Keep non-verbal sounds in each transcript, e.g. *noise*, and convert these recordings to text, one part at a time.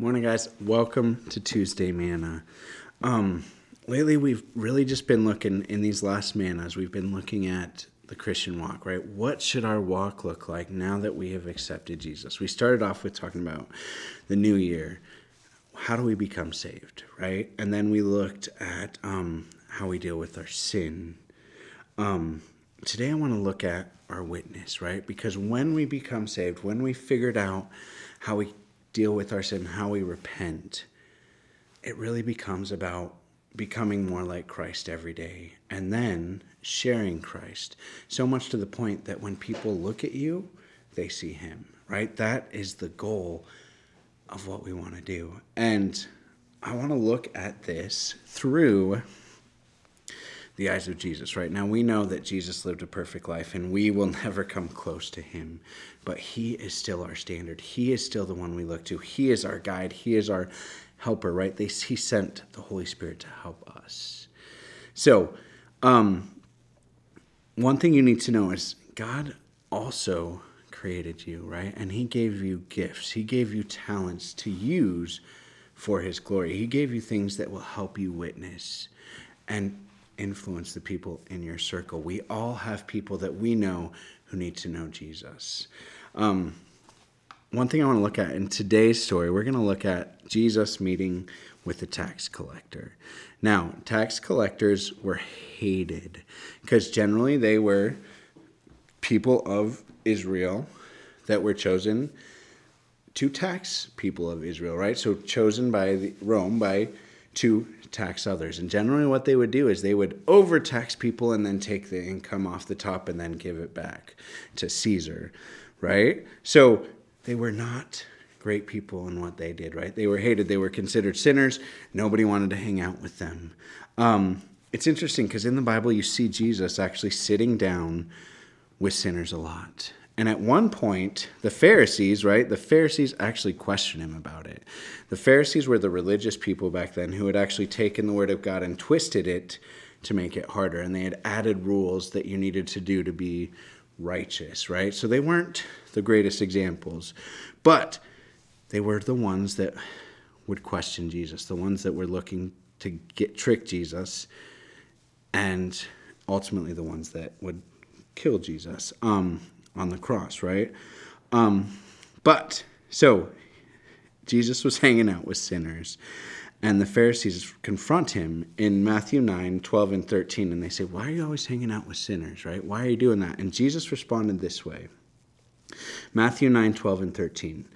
Morning, guys. Welcome to Tuesday Manna. Um, lately, we've really just been looking in these last mannas. We've been looking at the Christian walk, right? What should our walk look like now that we have accepted Jesus? We started off with talking about the new year. How do we become saved, right? And then we looked at um, how we deal with our sin. Um, today, I want to look at our witness, right? Because when we become saved, when we figured out how we deal with our sin, how we repent, it really becomes about becoming more like Christ every day and then sharing Christ. So much to the point that when people look at you, they see Him, right? That is the goal of what we want to do. And I want to look at this through the eyes of Jesus, right? Now we know that Jesus lived a perfect life and we will *laughs* never come close to him, but he is still our standard. He is still the one we look to. He is our guide. He is our helper, right? They, he sent the Holy Spirit to help us. So, um, one thing you need to know is God also created you, right? And he gave you gifts. He gave you talents to use for his glory. He gave you things that will help you witness. And influence the people in your circle. We all have people that we know who need to know Jesus. Um, one thing I want to look at in today's story, we're going to look at Jesus meeting with the tax collector. Now, tax collectors were hated because generally they were people of Israel that were chosen to tax people of Israel, right? So chosen by Rome by to tax others. And generally, what they would do is they would overtax people and then take the income off the top and then give it back to Caesar, right? So they were not great people in what they did, right? They were hated. They were considered sinners. Nobody wanted to hang out with them. Um, it's interesting because in the Bible, you see Jesus actually sitting down with sinners a lot. And at one point, the Pharisees, right? The Pharisees actually questioned him about it. The Pharisees were the religious people back then who had actually taken the word of God and twisted it to make it harder. And they had added rules that you needed to do to be righteous, right? So they weren't the greatest examples, but they were the ones that would question Jesus, the ones that were looking to get trick Jesus, and ultimately the ones that would kill Jesus. Um, on the cross, right? Um, but so Jesus was *laughs* hanging out with sinners, and the Pharisees confront him in Matthew 9, 12, and 13, and they say, Why are you always hanging out with sinners, right? Why are you doing that? And Jesus responded this way Matthew 9, 12, and 13.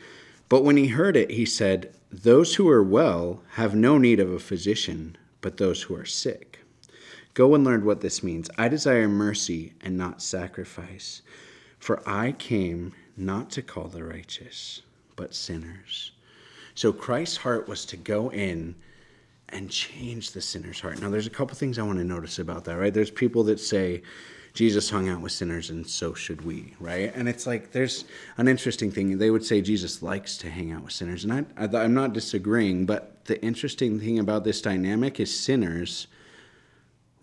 But when he heard it, he said, Those who are well have no need of a physician, but those who are sick. Go and learn what this means. I desire mercy and not sacrifice for I came not to call the righteous, but sinners. So Christ's heart was to go in and change the sinner's heart. Now, there's a couple things I want to notice about that, right? There's people that say, Jesus hung out with sinners and so should we, right? And it's like there's an interesting thing. They would say Jesus likes to hang out with sinners. And I, I, am not disagreeing, but the interesting thing about this dynamic is sinners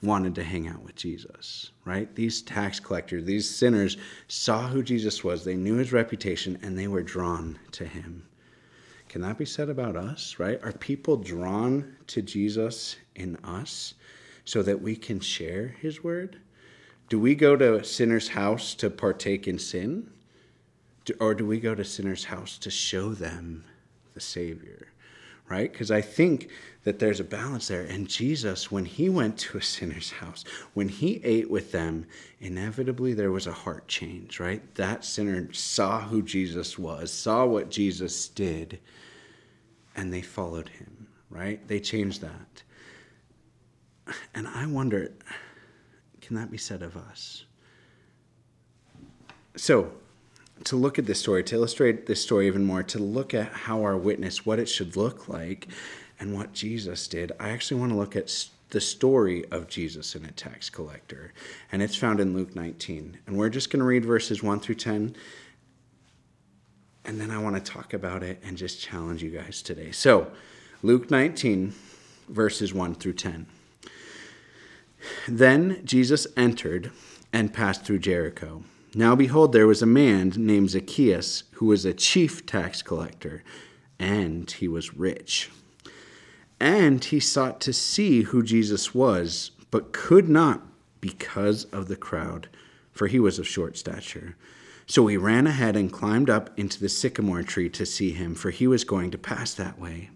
wanted to hang out with Jesus, right? These tax collectors, these sinners saw who Jesus was, they knew his reputation, and they were drawn to him. Can that be said about us, right? Are people drawn to Jesus in us so that we can share his word? Do we go to a sinner's house to partake in sin? Or do we go to sinner's house to show them the Savior? Right? Because I think that there's a balance there. And Jesus, when he went to a sinner's house, when he ate with them, inevitably there was a heart change, right? That sinner saw who Jesus was, saw what Jesus did, and they followed him, right? They changed that. And I wonder, can that be said of us? So, to look at this story, to illustrate this story even more, to look at how our witness, what it should look like, and what Jesus did, I actually want to look at the story of Jesus and a tax collector. And it's found in Luke 19. And we're just going to read verses 1 through 10. And then I want to talk about it and just challenge you guys today. So, Luke 19, verses 1 through 10. Then Jesus entered and passed through Jericho. Now behold, there was a man named Zacchaeus who was a chief tax collector and he was rich. And he sought to see who Jesus was, but could not because of the crowd, for he was of short stature. So he ran ahead and climbed up into the sycamore tree to see him, for he was going to pass that way.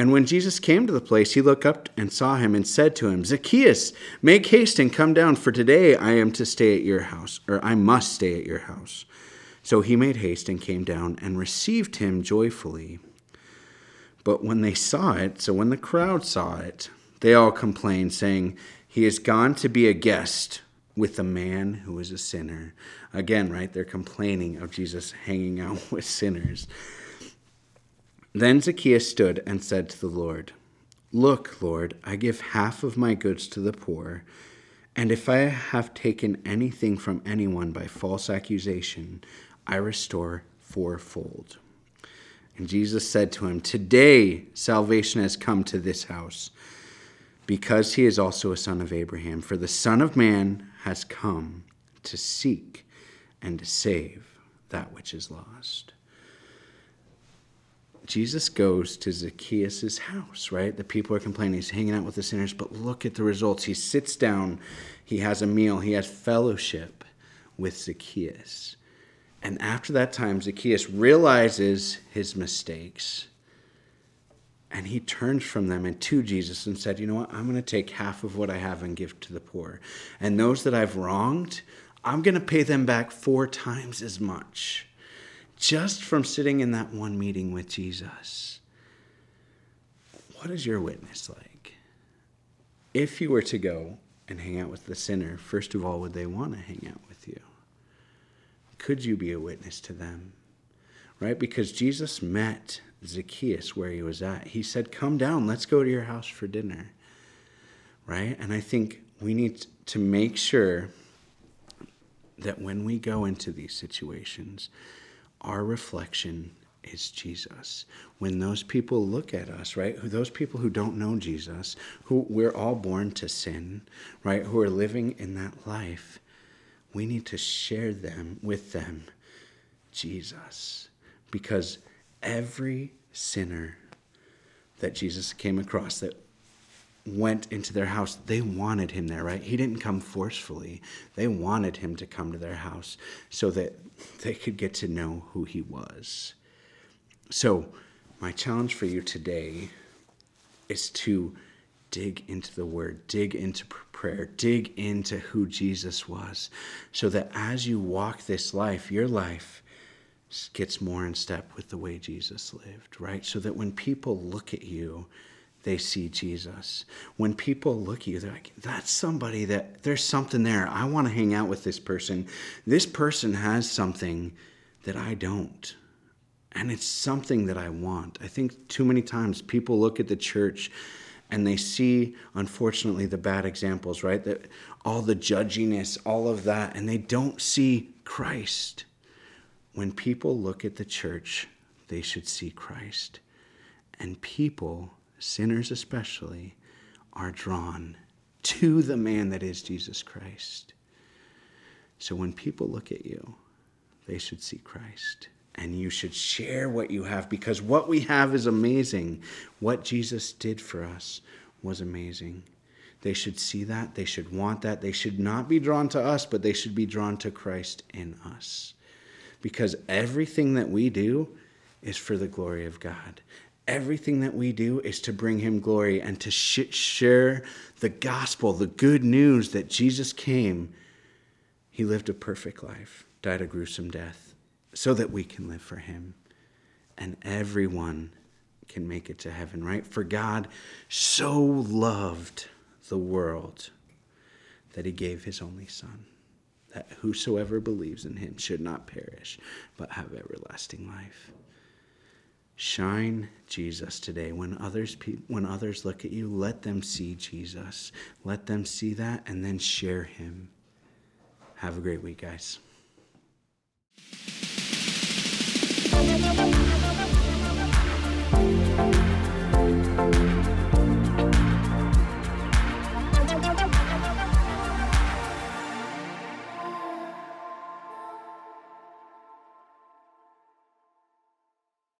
And when Jesus came to the place, he looked up and saw him and said to him, Zacchaeus, make haste and come down, for today I am to stay at your house, or I must stay at your house. So he made haste and came down and received him joyfully. But when they saw it, so when the crowd saw it, they all complained, saying, He has gone to be a guest with a man who is a sinner. Again, right? They're complaining of Jesus hanging out *laughs* with sinners. Then Zacchaeus stood and said to the Lord, Look, Lord, I give half of my goods to the poor, and if I have taken anything from anyone by false accusation, I restore fourfold. And Jesus said to him, Today salvation has come to this house, because he is also a son of Abraham. For the Son of Man has come to seek and to save that which is lost. Jesus goes to Zacchaeus' house, right? The people are complaining he's hanging out with the sinners, but look at the results. He sits down, he has a meal, he has fellowship with Zacchaeus. And after that time, Zacchaeus realizes his mistakes and he turns from them and to Jesus and said, You know what? I'm going to take half of what I have and give to the poor. And those that I've wronged, I'm going to pay them back four times as much just from sitting in that one meeting with Jesus. What is your witness like? If you were to go and hang out with the sinner, first of all, would they want to hang out with you? Could you be a witness to them? Right? Because Jesus met Zacchaeus where he was at. He said, Come down, let's go to your house for dinner. Right? And I think we need to make sure that when we go into these situations, our reflection is Jesus. When those people look at us, right? Those people who don't know Jesus, who we're all born to sin, right? Who are living in that life, we need to share them with them Jesus. Because every sinner that Jesus came across that went into their house, they wanted him there, right? He didn't come forcefully. They wanted him to come to their house so that they could get to know who he was. So, my challenge for you today is to dig into the word, dig into prayer, dig into who Jesus was, so that as you walk this life, your life gets more in step with the way Jesus lived, right? So that when people look at you, they see Jesus. When people look at you, they're like, that's somebody that there's something there. I want to hang out with this person. This person has something that I don't. And it's something that I want. I think too many times people look at the church and they see, unfortunately, the bad examples, right? That all the judginess, all of that, and they don't see Christ. When people look at the church, they should see Christ. And people sinners especially, are drawn to the man that is Jesus Christ. So when people look at you, they should see Christ. And you should share what you have because what we have is amazing. What Jesus did for us was amazing. They should see that. They should want that. They should not be drawn to us, but they should be drawn to Christ in us. Because everything that we do is for the glory of God everything that we do is to bring him glory and to sh- share the gospel, the good news that Jesus came. He lived a perfect life, died a gruesome death, so that we can live for him. And everyone can make it to heaven, right? For God so loved the world that he gave his only Son, that whosoever believes in him should not perish, but have everlasting life. Shine Jesus today. When others pe- when others look at you, let them see Jesus. Let them see that and then share him. Have a great week, guys.